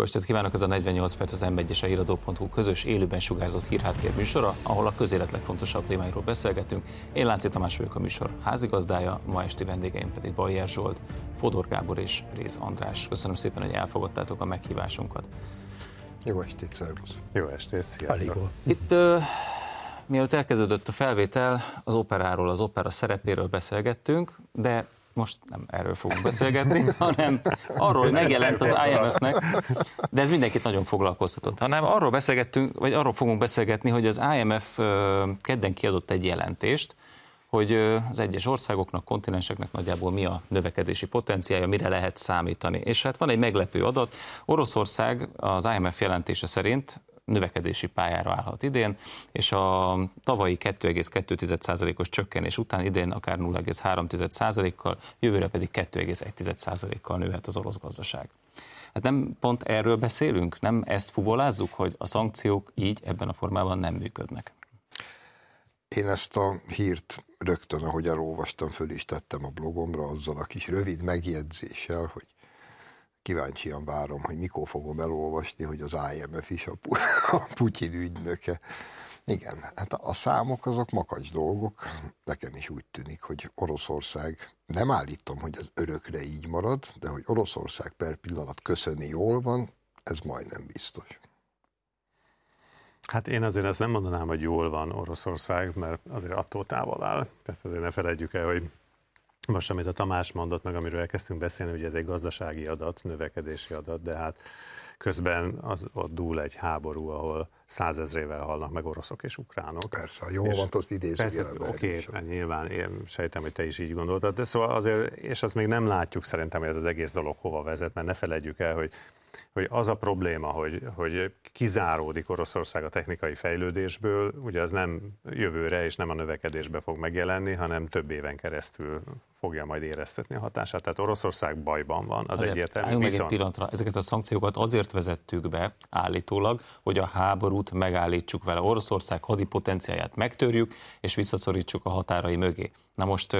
Jó estét kívánok, ez a 48 perc az m és a híradó.hu közös élőben sugárzott hírháttér műsora, ahol a közélet legfontosabb témáiról beszélgetünk. Én Lánci Tamás vagyok a műsor házigazdája, ma esti vendégeim pedig Bajer Zsolt, Fodor Gábor és Réz András. Köszönöm szépen, hogy elfogadtátok a meghívásunkat. Jó estét, szervusz. Jó estét, sziasztok. Itt uh, mielőtt elkezdődött a felvétel, az operáról, az opera szerepéről beszélgettünk, de most nem erről fogunk beszélgetni, hanem arról, hogy megjelent az IMF-nek, de ez mindenkit nagyon foglalkoztatott, hanem arról beszélgettünk, vagy arról fogunk beszélgetni, hogy az IMF kedden kiadott egy jelentést, hogy az egyes országoknak, kontinenseknek nagyjából mi a növekedési potenciálja, mire lehet számítani. És hát van egy meglepő adat, Oroszország az IMF jelentése szerint növekedési pályára állhat idén, és a tavalyi 2,2%-os csökkenés után idén akár 0,3%-kal, jövőre pedig 2,1%-kal nőhet az orosz gazdaság. Hát nem pont erről beszélünk, nem ezt fuvolázzuk, hogy a szankciók így ebben a formában nem működnek. Én ezt a hírt rögtön, ahogy elolvastam, föl is tettem a blogomra azzal a kis rövid megjegyzéssel, hogy kíváncsian várom, hogy mikor fogom elolvasni, hogy az IMF is a, a Putyin ügynöke. Igen, hát a számok azok makacs dolgok. Nekem is úgy tűnik, hogy Oroszország, nem állítom, hogy az örökre így marad, de hogy Oroszország per pillanat köszöni jól van, ez majdnem biztos. Hát én azért ezt nem mondanám, hogy jól van Oroszország, mert azért attól távol áll. Tehát azért ne felejtjük el, hogy most, amit a Tamás mondott meg, amiről elkezdtünk beszélni, hogy ez egy gazdasági adat, növekedési adat, de hát közben az, ott dúl egy háború, ahol százezrével halnak meg oroszok és ukránok. Persze, jó van, azt idéző. Oké, okay, nyilván én sejtem, hogy te is így gondoltad, de szóval azért, és azt még nem látjuk szerintem, hogy ez az egész dolog hova vezet, mert ne felejtjük el, hogy hogy az a probléma, hogy, hogy kizáródik Oroszország a technikai fejlődésből, ugye az nem jövőre és nem a növekedésbe fog megjelenni, hanem több éven keresztül fogja majd éreztetni a hatását. Tehát Oroszország bajban van, az Azért, egyértelmű. Viszont... meg egy pillanatra, ezeket a szankciókat azért vezettük be állítólag, hogy a háborút megállítsuk vele. Oroszország hadi potenciáját megtörjük, és visszaszorítsuk a határai mögé. Na most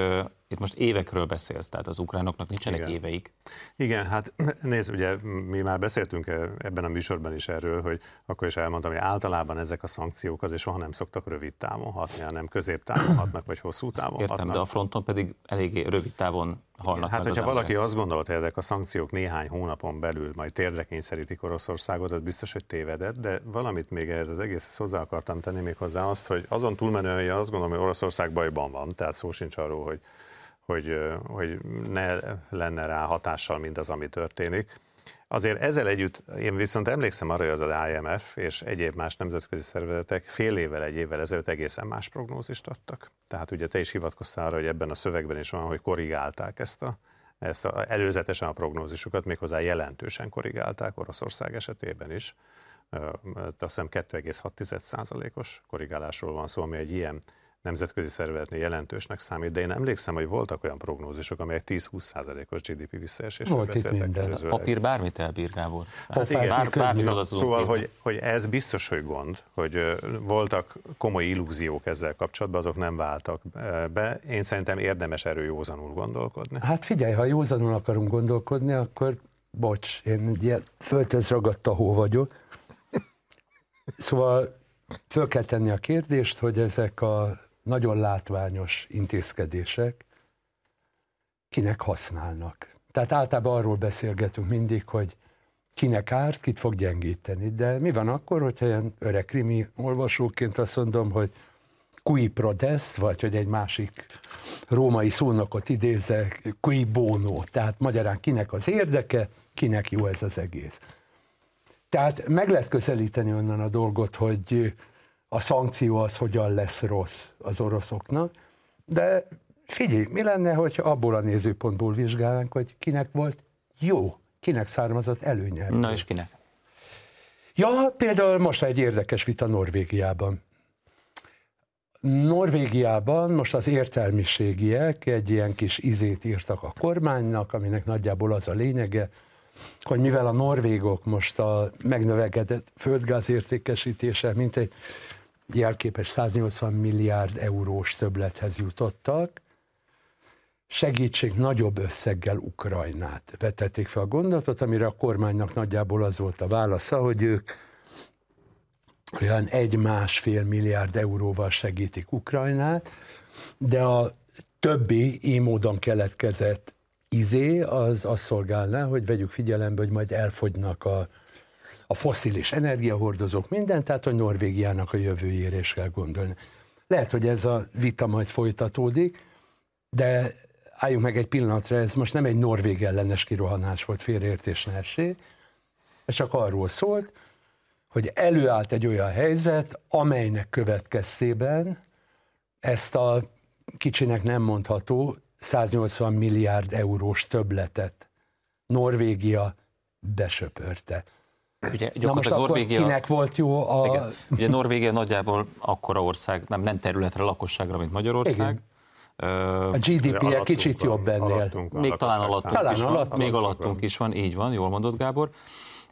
itt most évekről beszélsz, tehát az ukránoknak nincsenek Igen. éveik. Igen, hát nézd, ugye mi már beszéltünk ebben a műsorban is erről, hogy akkor is elmondtam, hogy általában ezek a szankciók azért soha nem szoktak rövid távon hatni, hanem középtávon hatnak, vagy hosszú távon Értem, hatnak. de a fronton pedig eléggé rövid távon halnak Hát, hogyha valaki azt gondolta, hogy ezek a szankciók néhány hónapon belül majd térdre kényszerítik Oroszországot, az biztos, hogy tévedett, de valamit még ez az egész hozzá akartam tenni még hozzá azt, hogy azon túlmenően, hogy azt gondolom, hogy Oroszország bajban van, tehát szó sincs arról, hogy hogy, hogy ne lenne rá hatással mindaz, ami történik. Azért ezzel együtt, én viszont emlékszem arra, hogy az IMF és egyéb más nemzetközi szervezetek fél évvel, egy évvel ezelőtt egészen más prognózist adtak. Tehát ugye te is hivatkoztál arra, hogy ebben a szövegben is van, hogy korrigálták ezt a, ezt a, előzetesen a prognózisukat, méghozzá jelentősen korrigálták Oroszország esetében is. Azt hiszem 2,6%-os korrigálásról van szó, ami egy ilyen nemzetközi szervezetnél jelentősnek számít, de én emlékszem, hogy voltak olyan prognózisok, amelyek 10-20%-os GDP visszaesésről Volt beszéltek. A papír bármit elbír, Gábor. Hát igen, bár, bármit oda Szóval, hogy, hogy ez biztos, hogy gond, hogy voltak komoly illúziók ezzel kapcsolatban, azok nem váltak be. Én szerintem érdemes erről józanul gondolkodni. Hát figyelj, ha józanul akarunk gondolkodni, akkor bocs, én földhez ragadt a hó vagyok. Szóval föl kell tenni a kérdést, hogy ezek a nagyon látványos intézkedések kinek használnak. Tehát általában arról beszélgetünk mindig, hogy kinek árt, kit fog gyengíteni. De mi van akkor, hogyha ilyen öreg krimi olvasóként azt mondom, hogy cui prodest, vagy hogy egy másik római szónokot idézek, cui bono, tehát magyarán kinek az érdeke, kinek jó ez az egész. Tehát meg lehet közelíteni onnan a dolgot, hogy a szankció az hogyan lesz rossz az oroszoknak, de figyelj, mi lenne, hogy abból a nézőpontból vizsgálnánk, hogy kinek volt jó, kinek származott előnye. Na és kinek? Ja, például most egy érdekes vita Norvégiában. Norvégiában most az értelmiségiek egy ilyen kis izét írtak a kormánynak, aminek nagyjából az a lényege, hogy mivel a norvégok most a megnövekedett földgáz értékesítése, mint egy jelképes 180 milliárd eurós többlethez jutottak, segítség nagyobb összeggel Ukrajnát. Vetették fel a gondolatot, amire a kormánynak nagyjából az volt a válasza, hogy ők olyan egy-másfél milliárd euróval segítik Ukrajnát, de a többi így módon keletkezett izé az azt szolgálná, hogy vegyük figyelembe, hogy majd elfogynak a, a foszilis energiahordozók, minden, tehát a Norvégiának a jövőjére is kell gondolni. Lehet, hogy ez a vita majd folytatódik, de álljunk meg egy pillanatra, ez most nem egy norvég ellenes kirohanás volt, félreértés ne ez csak arról szólt, hogy előállt egy olyan helyzet, amelynek következtében ezt a kicsinek nem mondható 180 milliárd eurós többletet Norvégia besöpörte. Ugye, Na most Norvégia, akkor kinek volt jó a... Igen. Ugye Norvégia nagyjából akkora ország, nem, nem területre, lakosságra, mint Magyarország. Igen. A GDP-je kicsit jobb ennél. Alattunk, még talán alattunk, talán is alattunk, van, még alattunk is van, így van, jól mondott Gábor.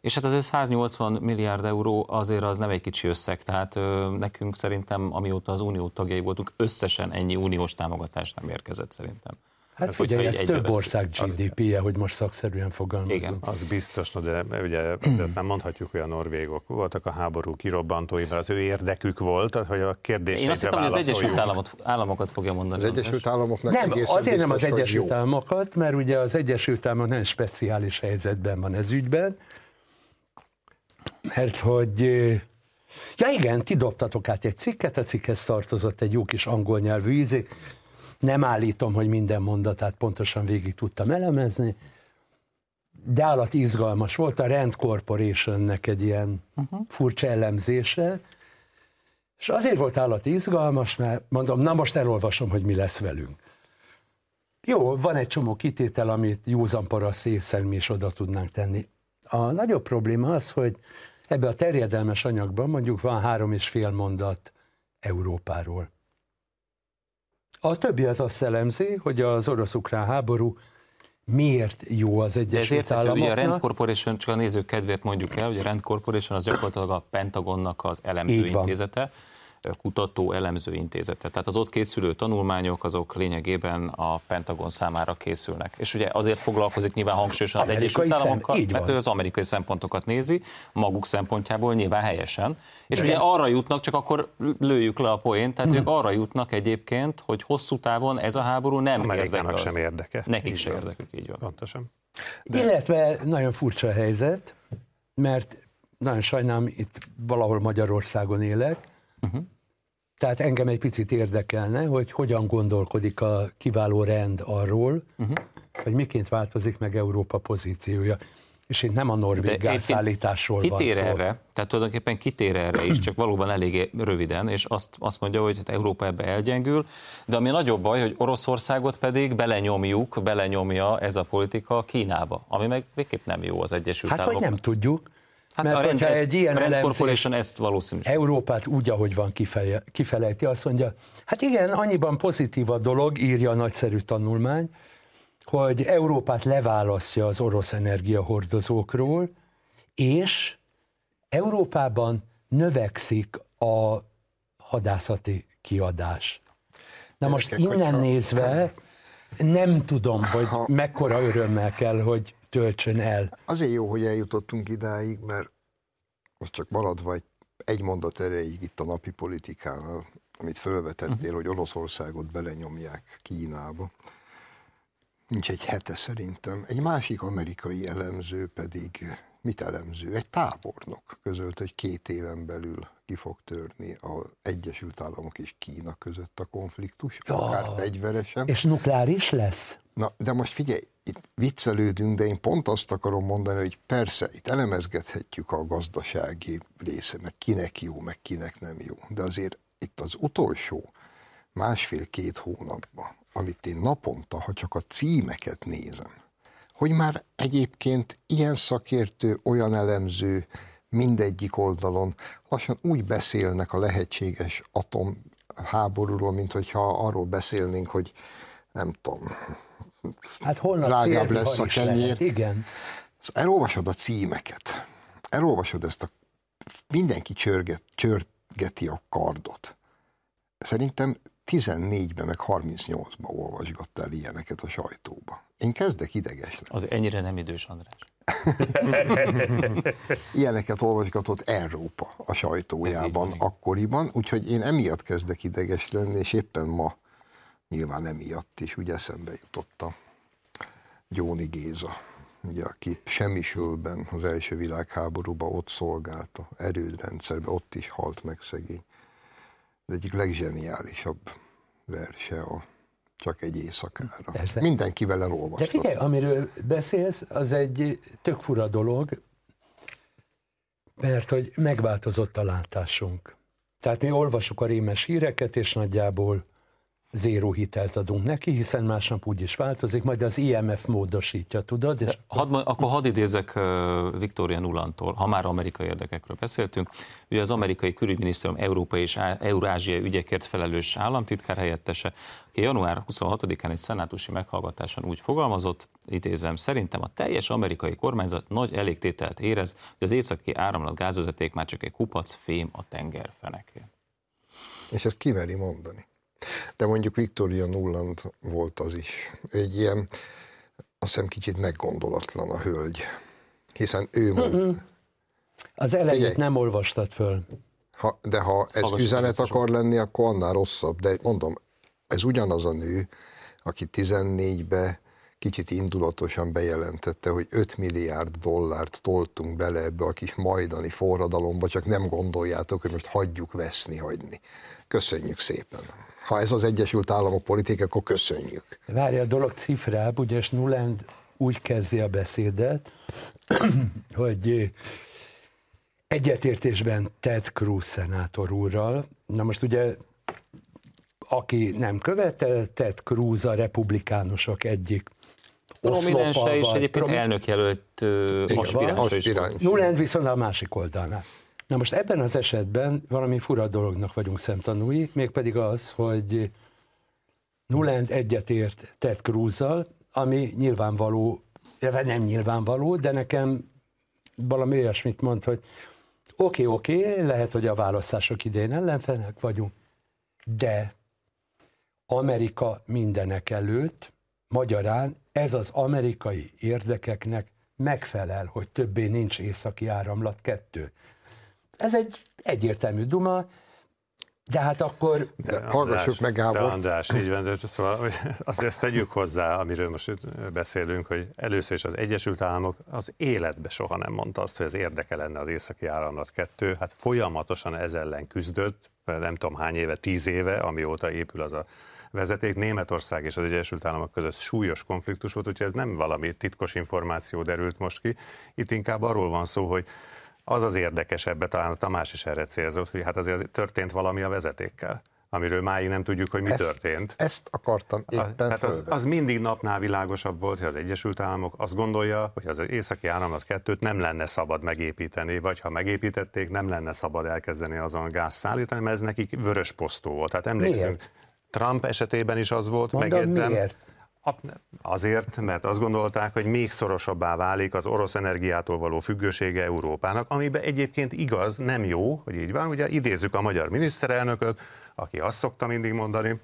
És hát azért 180 milliárd euró azért az nem egy kicsi összeg, tehát ö, nekünk szerintem, amióta az unió tagjai voltunk, összesen ennyi uniós támogatás nem érkezett szerintem. Hát figyelj, ez több ország GDP-je, hogy most szakszerűen fogalmazunk. Igen, az biztos, de ugye de ezt nem mondhatjuk, hogy a norvégok voltak a háború kirobbantói, mert az ő érdekük volt, hogy a kérdésre Én azt hittem, hogy az Egyesült Államot, Államokat fogja mondani. Az Egyesült Államoknak Nem, azért biztos, nem az Egyesült Államokat, mert ugye az Egyesült Államok nem speciális helyzetben van ez ügyben, mert hogy Ja igen, ti dobtatok át egy cikket, a cikkhez tartozott egy jó kis angol nyelvű ízé. Nem állítom, hogy minden mondatát pontosan végig tudtam elemezni, de állat izgalmas volt. A Rand Corporationnek egy ilyen uh-huh. furcsa elemzése, és azért volt állat izgalmas, mert mondom, na most elolvasom, hogy mi lesz velünk. Jó, van egy csomó kitétel, amit józan paraszt észre mi is oda tudnánk tenni. A nagyobb probléma az, hogy ebbe a terjedelmes anyagban mondjuk van három és fél mondat Európáról. A többi az azt elemzi, hogy az orosz-ukrán háború miért jó az Egyesült De ezért, Ugye a Rand Corporation, csak a nézők kedvéért mondjuk el, hogy a Rand Corporation az gyakorlatilag a Pentagonnak az elemző intézete kutató elemző intézete. Tehát az ott készülő tanulmányok azok lényegében a Pentagon számára készülnek. És ugye azért foglalkozik nyilván hangsúlyosan az Egyesült Államokkal, mert ő az amerikai szempontokat nézi, maguk szempontjából nyilván helyesen. És ugye arra jutnak, csak akkor lőjük le a poént, tehát hmm. ők arra jutnak egyébként, hogy hosszú távon ez a háború nem érdekel. sem érdeke. Nekik sem érdekük, így van. Pontosan. De... Illetve nagyon furcsa a helyzet, mert nagyon sajnálom, itt valahol Magyarországon élek, Uh-huh. Tehát engem egy picit érdekelne, hogy hogyan gondolkodik a kiváló rend arról, uh-huh. hogy miként változik meg Európa pozíciója. És itt nem a norvég gázszállításról van szó. erre, tehát tulajdonképpen kitér erre is, csak valóban elég röviden, és azt, azt mondja, hogy hát Európa ebbe elgyengül, de ami nagyobb baj, hogy Oroszországot pedig belenyomjuk, belenyomja ez a politika Kínába, ami meg végképp nem jó az Egyesült hát, Államok. Hát, hogy nem tudjuk. Hát Mert a rend, ez, egy ilyen Corporation ezt valószínűleg. Európát úgy, ahogy van kifeje, kifelejti, azt mondja, hát igen, annyiban pozitív a dolog, írja a nagyszerű tanulmány, hogy Európát leválasztja az orosz energiahordozókról, és Európában növekszik a hadászati kiadás. Na most innen nézve nem tudom, hogy mekkora örömmel kell, hogy töltsön el. Azért jó, hogy eljutottunk idáig, mert most csak maradva egy, egy mondat erejéig itt a napi politikánál, amit felvetettél, uh-huh. hogy Oroszországot belenyomják Kínába. Nincs egy hete szerintem. Egy másik amerikai elemző pedig, mit elemző? Egy tábornok közölt, hogy két éven belül ki fog törni az Egyesült Államok és Kína között a konfliktus, ja. akár fegyveresen. És nukleáris lesz? Na, de most figyelj, itt viccelődünk, de én pont azt akarom mondani, hogy persze, itt elemezgethetjük a gazdasági része, meg kinek jó, meg kinek nem jó, de azért itt az utolsó másfél-két hónapban, amit én naponta, ha csak a címeket nézem, hogy már egyébként ilyen szakértő, olyan elemző mindegyik oldalon lassan úgy beszélnek a lehetséges atomháborúról, mint hogyha arról beszélnénk, hogy nem tudom, hát drágább lesz a kenyér. Lehet, igen. Elolvasod a címeket, elolvasod ezt a mindenki csörget, csörgeti a kardot. Szerintem 14-ben meg 38-ban olvasgattál ilyeneket a sajtóba. Én kezdek ideges lenni. Az ennyire nem idős, András. Ilyeneket olvasgatott Európa a sajtójában akkoriban, úgyhogy én emiatt kezdek ideges lenni, és éppen ma nyilván emiatt is úgy eszembe jutott a Gyóni Géza, ugye, aki semmisülben az első világháborúban ott szolgált a erődrendszerben, ott is halt meg szegény. Az egyik legzseniálisabb verse a csak egy éjszakára. Persze. Mindenkivel elolvastam. De figyelj, amiről beszélsz, az egy tök fura dolog, mert hogy megváltozott a látásunk. Tehát mi olvasjuk a rémes híreket, és nagyjából zéró hitelt adunk neki, hiszen másnap úgy is változik, majd az IMF módosítja, tudod? És... Had, akkor hadd idézek Viktória Nulantól, ha már amerikai érdekekről beszéltünk. Ugye az amerikai külügyminisztérium európai és eurázsiai ügyekért felelős államtitkár helyettese, aki január 26-án egy szenátusi meghallgatáson úgy fogalmazott, idézem, szerintem a teljes amerikai kormányzat nagy elégtételt érez, hogy az északi áramlat gázvezeték már csak egy kupac fém a tengerfenekén. És ezt kiveri mondani. De mondjuk Victoria Nulland volt az is. Egy ilyen, azt hiszem kicsit meggondolatlan a hölgy. Hiszen ő mond. Az elejét Figyelj, nem olvastad föl. Ha, de ha ez Hallgass üzenet akar lenni, akkor annál rosszabb. De mondom, ez ugyanaz a nő, aki 14-be kicsit indulatosan bejelentette, hogy 5 milliárd dollárt toltunk bele ebbe a kis majdani forradalomba, csak nem gondoljátok, hogy most hagyjuk veszni, hagyni. Köszönjük szépen ha ez az Egyesült Államok politika, akkor köszönjük. Várja, a dolog cifrább, ugye Nuland úgy kezdi a beszédet, hogy egyetértésben Ted Cruz szenátor úrral, na most ugye aki nem követte, Ted Cruz a republikánusok egyik prominense és egyébként prom... elnökjelölt aspiráns is. Nuland viszont a másik oldalnál. Na most ebben az esetben valami fura dolognak vagyunk szemtanúi, mégpedig az, hogy Nuland egyetért Ted Cruz-zal, ami nyilvánvaló, nem nyilvánvaló, de nekem valami olyasmit mond, hogy oké, okay, oké, okay, lehet, hogy a választások idején ellenfelek vagyunk, de Amerika mindenek előtt, magyarán ez az amerikai érdekeknek megfelel, hogy többé nincs északi áramlat kettő. Ez egy egyértelmű duma, de hát akkor... De, hallgassuk meg, Gábor. De András, így van, de szóval azt ezt tegyük hozzá, amiről most beszélünk, hogy először is az Egyesült Államok az életbe soha nem mondta azt, hogy az érdeke lenne az északi áramlat kettő. Hát folyamatosan ez ellen küzdött, nem tudom hány éve, tíz éve, amióta épül az a vezeték. Németország és az Egyesült Államok között súlyos konfliktus volt, úgyhogy ez nem valami titkos információ derült most ki. Itt inkább arról van szó, hogy az az érdekesebb, talán a Tamás is erre célzott, hogy hát azért történt valami a vezetékkel amiről máig nem tudjuk, hogy mi ezt, történt. Ezt akartam éppen hát az, az mindig napnál világosabb volt, hogy az Egyesült Államok azt gondolja, hogy az északi áramlat kettőt nem lenne szabad megépíteni, vagy ha megépítették, nem lenne szabad elkezdeni azon gáz szállítani, mert ez nekik vörös posztó volt. Tehát emlékszünk, miért? Trump esetében is az volt, Mondom, megjegyzem. Miért? Azért, mert azt gondolták, hogy még szorosabbá válik az orosz energiától való függősége Európának, amiben egyébként igaz, nem jó, hogy így van. Ugye idézzük a magyar miniszterelnököt, aki azt szokta mindig mondani,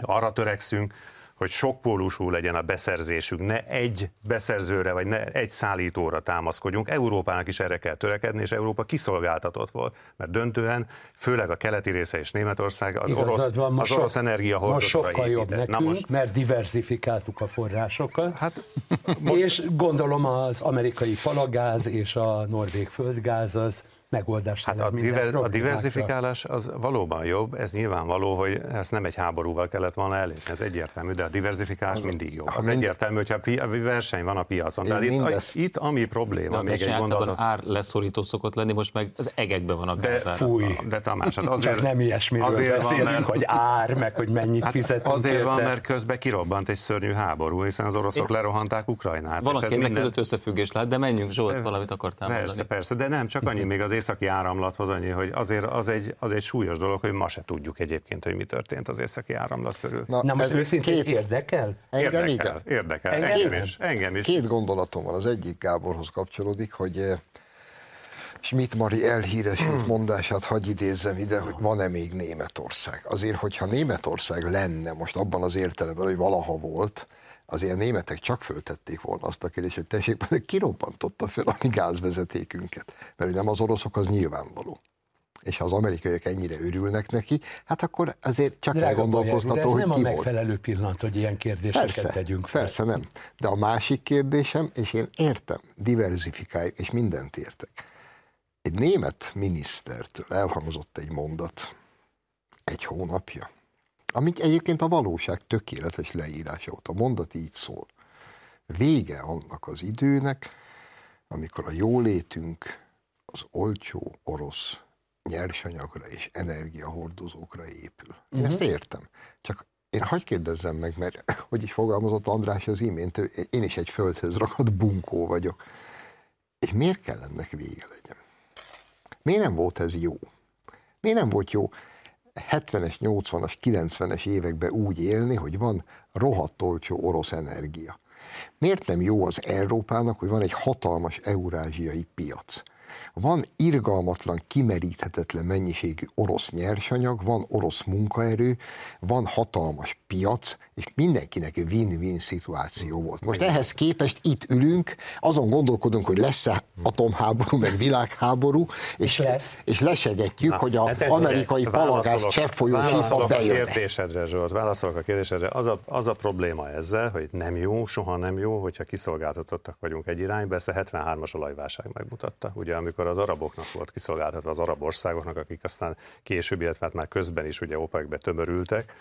arra törekszünk, hogy sokpólusú legyen a beszerzésünk, ne egy beszerzőre vagy ne egy szállítóra támaszkodjunk. Európának is erre kell törekedni, és Európa kiszolgáltatott volt, mert döntően, főleg a keleti része és Németország az orosz, van, az orosz energia Most sokkal jobb nekünk, Na most, mert diversifikáltuk a forrásokat, hát, most, és gondolom az amerikai palagáz és a norvég földgáz az megoldást hát a, diver, a diversifikálás az valóban jobb, ez nyilvánvaló, hogy ezt nem egy háborúval kellett volna elérni, ez egyértelmű, de a diversifikálás az, mindig jobb. Az mind... egyértelmű, hogyha verseny van a piacon. Tehát itt, itt, ami probléma, de még egy gondolat. ár leszorító szokott lenni, most meg az egekben van a. De fúj. De Tamás, hát azért, Csak nem ilyesmiről azért beszélünk, van, mert, hogy ár, meg hogy mennyit hát fizetünk Azért érte. van, mert közben kirobbant egy szörnyű háború, hiszen az oroszok é. lerohanták Ukrajnát. Valaki ezek minden... között összefüggés lát, de menjünk Zsolt, valamit akartál persze, mondani. Persze, de nem, csak annyi még az északi áramlathoz annyi, hogy azért az egy, az egy súlyos dolog, hogy ma se tudjuk egyébként, hogy mi történt az északi áramlat körül. Na, Na most őszintén két... érdekel? Engem érdekel, igen. Érdekel, engem, engem, is, engem is. Két gondolatom van, az egyik Gáborhoz kapcsolódik, hogy eh, Schmidt Mari elhíresült mondását hagy idézzem ide, hogy van-e még Németország. Azért, hogyha Németország lenne most abban az értelemben, hogy valaha volt, azért a németek csak föltették volna azt a kérdést, hogy tessék, hogy kirobbantotta fel a mi gázvezetékünket. Mert nem az oroszok, az nyilvánvaló és ha az amerikaiak ennyire örülnek neki, hát akkor azért csak Drága elgondolkoztató, Bajer, hogy ez nem ki a volt. megfelelő pillanat, hogy ilyen kérdéseket Persze, tegyünk fel. persze nem. De a másik kérdésem, és én értem, diversifikáljuk, és mindent értek. Egy német minisztertől elhangzott egy mondat egy hónapja, amik egyébként a valóság tökéletes leírása volt. A mondat így szól. Vége annak az időnek, amikor a jólétünk az olcsó orosz nyersanyagra és energiahordozókra épül. Én uh-huh. ezt értem. Csak én hagyj kérdezzem meg, mert hogy is fogalmazott András az imént, én is egy földhöz ragadt bunkó vagyok. És miért kell ennek vége legyen? Miért nem volt ez jó? Miért nem volt jó 70-es, 80-as, 90-es években úgy élni, hogy van rohadt olcsó orosz energia? Miért nem jó az Európának, hogy van egy hatalmas eurázsiai piac? Van irgalmatlan, kimeríthetetlen mennyiségű orosz nyersanyag, van orosz munkaerő, van hatalmas piac, és mindenkinek win-win szituáció volt. Most ehhez képest itt ülünk, azon gondolkodunk, hogy lesz-e atomháború, meg világháború, és, lesz. és lesegetjük, Na, hogy az hát amerikai palagáz cseppfolyós a bejön. kérdésedre, Zsolt, válaszolok a kérdésedre. Az a, az a probléma ezzel, hogy nem jó, soha nem jó, hogyha kiszolgáltatottak vagyunk egy irányba, ezt a 73-as olajválság megmutatta. Ugye, amikor az araboknak volt kiszolgáltatva az arab országoknak, akik aztán később, illetve hát már közben is ugye OPEC-be tömörültek,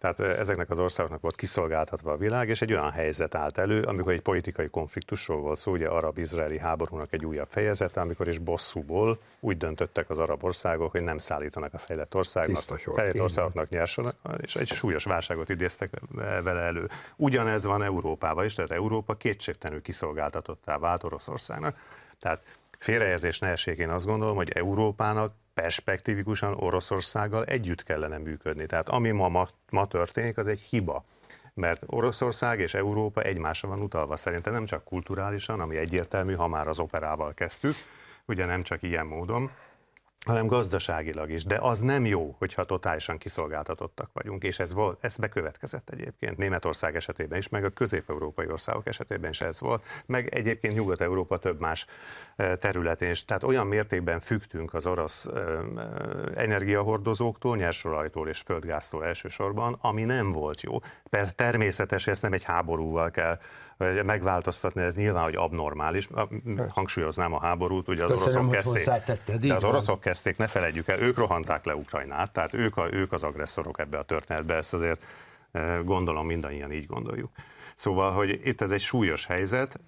tehát ezeknek az országoknak volt kiszolgáltatva a világ, és egy olyan helyzet állt elő, amikor egy politikai konfliktusról volt szó, ugye arab-izraeli háborúnak egy újabb fejezete, amikor is bosszúból úgy döntöttek az arab országok, hogy nem szállítanak a fejlett országnak, fejlett országoknak nyersanag, és egy súlyos válságot idéztek vele elő. Ugyanez van Európában is, tehát Európa kétségtelenül kiszolgáltatottá vált Oroszországnak. Tehát félreértés ne essék, én azt gondolom, hogy Európának perspektívikusan Oroszországgal együtt kellene működni. Tehát ami ma, ma, ma történik, az egy hiba. Mert Oroszország és Európa egymásra van utalva. Szerintem nem csak kulturálisan, ami egyértelmű, ha már az operával kezdtük, ugye nem csak ilyen módon, hanem gazdaságilag is. De az nem jó, hogyha totálisan kiszolgáltatottak vagyunk, és ez, volt, ez bekövetkezett egyébként Németország esetében is, meg a közép-európai országok esetében is ez volt, meg egyébként Nyugat-Európa több más eh, területén is. Tehát olyan mértékben fügtünk az orosz eh, eh, energiahordozóktól, nyersolajtól és földgáztól elsősorban, ami nem volt jó. Persze természetes, ezt nem egy háborúval kell megváltoztatni, ez nyilván, hogy abnormális. Hangsúlyoznám a háborút, ugye az Köszönöm, oroszok kezdték. De az van. oroszok kezdték, ne felejtjük el, ők rohanták le Ukrajnát, tehát ők, a, ők az agresszorok ebbe a történetbe, ezt azért gondolom mindannyian így gondoljuk. Szóval, hogy itt ez egy súlyos helyzet,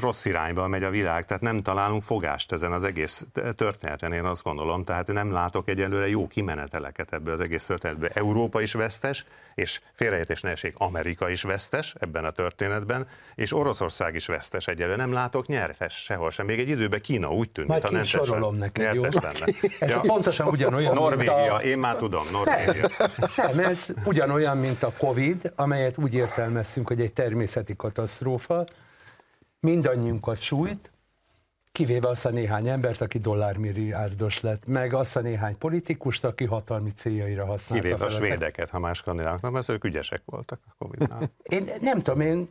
rossz irányba megy a világ, tehát nem találunk fogást ezen az egész történeten, én azt gondolom, tehát nem látok egyelőre jó kimeneteleket ebből az egész történetből. Európa is vesztes, és félreértés ne essék, Amerika is vesztes ebben a történetben, és Oroszország is vesztes egyelőre. Nem látok nyertes sehol sem. Még egy időben Kína úgy tűnt, Majd mintha nem kisorolom neked, jó? lenne. Ez pontosan ugyanolyan, mint Norvégia, a... én már tudom, Norvégia. Nem, ez ugyanolyan, mint a Covid, amelyet úgy értelmeztünk, hogy egy természeti katasztrófa, mindannyiunkat sújt, kivéve azt a néhány embert, aki dollármilliárdos lett, meg azt a néhány politikust, aki hatalmi céljaira használta Kivéve a svédeket, ha más skandinávok nem, mert ők ügyesek voltak a Covid-nál. Én nem tudom, én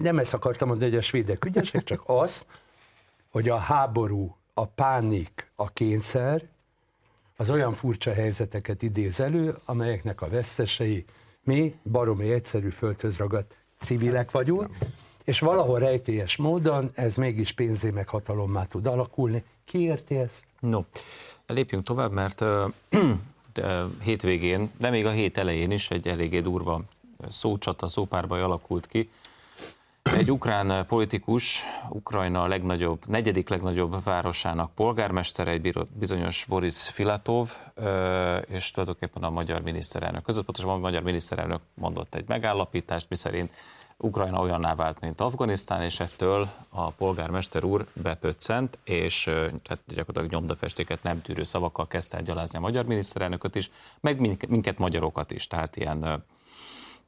nem ezt akartam mondani, hogy a svédek ügyesek, csak az, hogy a háború, a pánik, a kényszer, az olyan furcsa helyzeteket idéz elő, amelyeknek a vesztesei mi baromi egyszerű földhöz ragadt civilek vagyunk, és valahol rejtélyes módon ez mégis pénzé meg hatalommá tud alakulni. Ki érti ezt? No, lépjünk tovább, mert ö, de hétvégén, de még a hét elején is egy eléggé durva szócsata, szópárbaj alakult ki. Egy ukrán politikus, Ukrajna legnagyobb, negyedik legnagyobb városának polgármestere, egy bizonyos Boris Filatov, és tulajdonképpen a magyar miniszterelnök között, pontosan a magyar miniszterelnök mondott egy megállapítást, miszerint Ukrajna olyanná vált, mint Afganisztán, és ettől a polgármester úr bepöccent, és tehát gyakorlatilag nyomdafestéket nem tűrő szavakkal kezdte el gyalázni a magyar miniszterelnököt is, meg minket, minket magyarokat is, tehát ilyen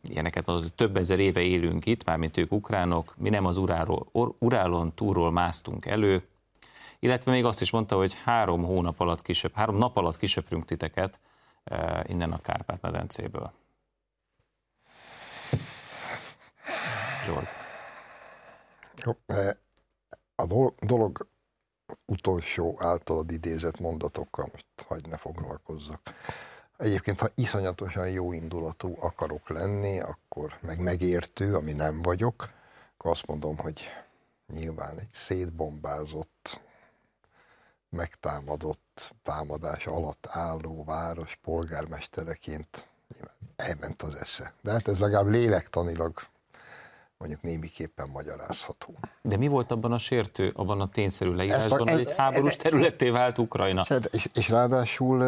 ilyeneket mondott, hogy több ezer éve élünk itt, mármint ők ukránok, mi nem az uráról, urálon túlról másztunk elő, illetve még azt is mondta, hogy három hónap alatt kisöp, három nap alatt kisöprünk titeket innen a Kárpát-medencéből. Zsolt. Jó, a dolog utolsó általad idézett mondatokkal most hagyd ne foglalkozzak. Egyébként, ha iszonyatosan jó indulatú akarok lenni, akkor meg megértő, ami nem vagyok, akkor azt mondom, hogy nyilván egy szétbombázott, megtámadott, támadás alatt álló város polgármestereként elment az esze. De hát ez legalább lélektanilag mondjuk némiképpen magyarázható. De mi volt abban a sértő, abban a tényszerű leírásban, a, hogy egy háborús területé vált Ukrajna? És, és ráadásul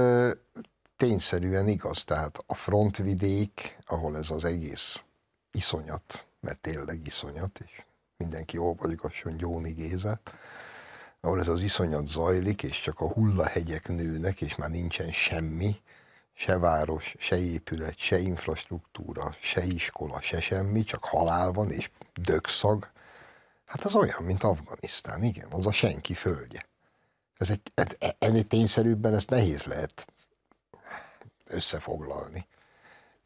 tényszerűen igaz, tehát a frontvidék, ahol ez az egész iszonyat, mert tényleg iszonyat, és mindenki olvasgasson Gyóni Gézát, ahol ez az iszonyat zajlik, és csak a hullahegyek nőnek, és már nincsen semmi, se város, se épület, se infrastruktúra, se iskola, se semmi, csak halál van és dögszag. Hát az olyan, mint Afganisztán, igen, az a senki földje. Ez egy, ennél tényszerűbben ezt nehéz lehet összefoglalni.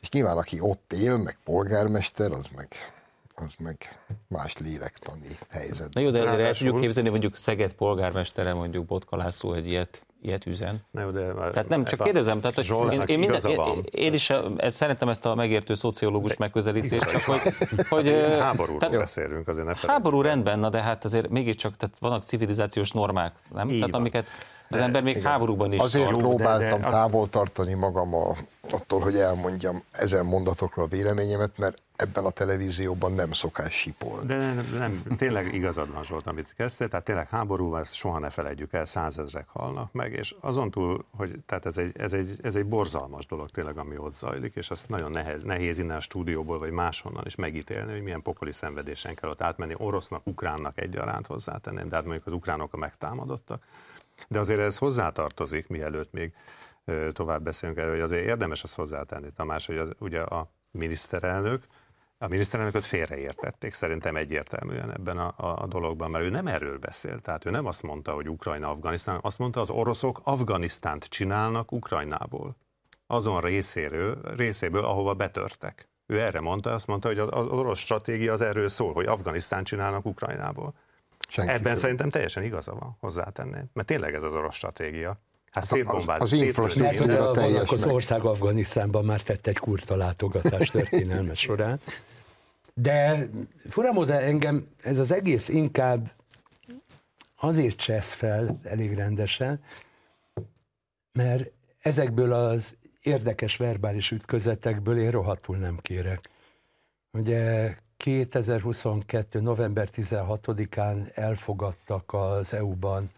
És nyilván, aki ott él, meg polgármester, az meg, az meg más lélektani helyzet. Na jó, de azért el tudjuk képzelni, mondjuk Szeged polgármestere, mondjuk Botka László egy ilyet ilyet üzen. Ne, de tehát nem, csak kérdezem, tehát hogy én, én, minden, én, én, is ez, szerintem ezt a megértő szociológus megközelítést, csak hogy, hogy háborúról tehát, beszélünk azért ne Háború rendben, na de hát azért mégiscsak tehát vannak civilizációs normák, nem? Így tehát van. amiket az ember még igen. háborúban is Azért szól. próbáltam de, de távol tartani magam a, attól, hogy elmondjam ezen mondatokról a véleményemet, mert ebben a televízióban nem szokás sipolni. De nem, nem, tényleg igazad van Zsolt, amit kezdtél, tehát tényleg háborúval ezt soha ne felejtjük el, százezrek halnak meg, és azon túl, hogy tehát ez egy, ez, egy, ez egy borzalmas dolog tényleg, ami ott zajlik, és azt nagyon nehéz, nehéz innen a stúdióból, vagy máshonnan is megítélni, hogy milyen pokoli szenvedésen kell ott átmenni, orosznak, ukránnak egyaránt hozzátenni, de hát mondjuk az ukránok a megtámadottak de azért ez hozzátartozik, mielőtt még tovább beszélünk erről, hogy azért érdemes azt hozzátenni, Tamás, hogy az, ugye a miniszterelnök, a miniszterelnököt félreértették szerintem egyértelműen ebben a, a dologban, mert ő nem erről beszélt. Tehát ő nem azt mondta, hogy Ukrajna, Afganisztán, azt mondta, az oroszok Afganisztánt csinálnak Ukrajnából. Azon részéről, részéből, ahova betörtek. Ő erre mondta, azt mondta, hogy az orosz stratégia az erről szól, hogy Afganisztánt csinálnak Ukrajnából. Senki Ebben föl. szerintem teljesen igaza van, hozzátenném. Mert tényleg ez az orosz stratégia. Hát szétbombáz. Az, az infrastruktúra teljes Az ország Afganisztánban már tett egy kurta látogatás történelme során. De fura de engem ez az egész inkább azért csesz fel elég rendesen, mert ezekből az érdekes verbális ütközetekből én rohadtul nem kérek. Ugye 2022. november 16-án elfogadtak az EU-ban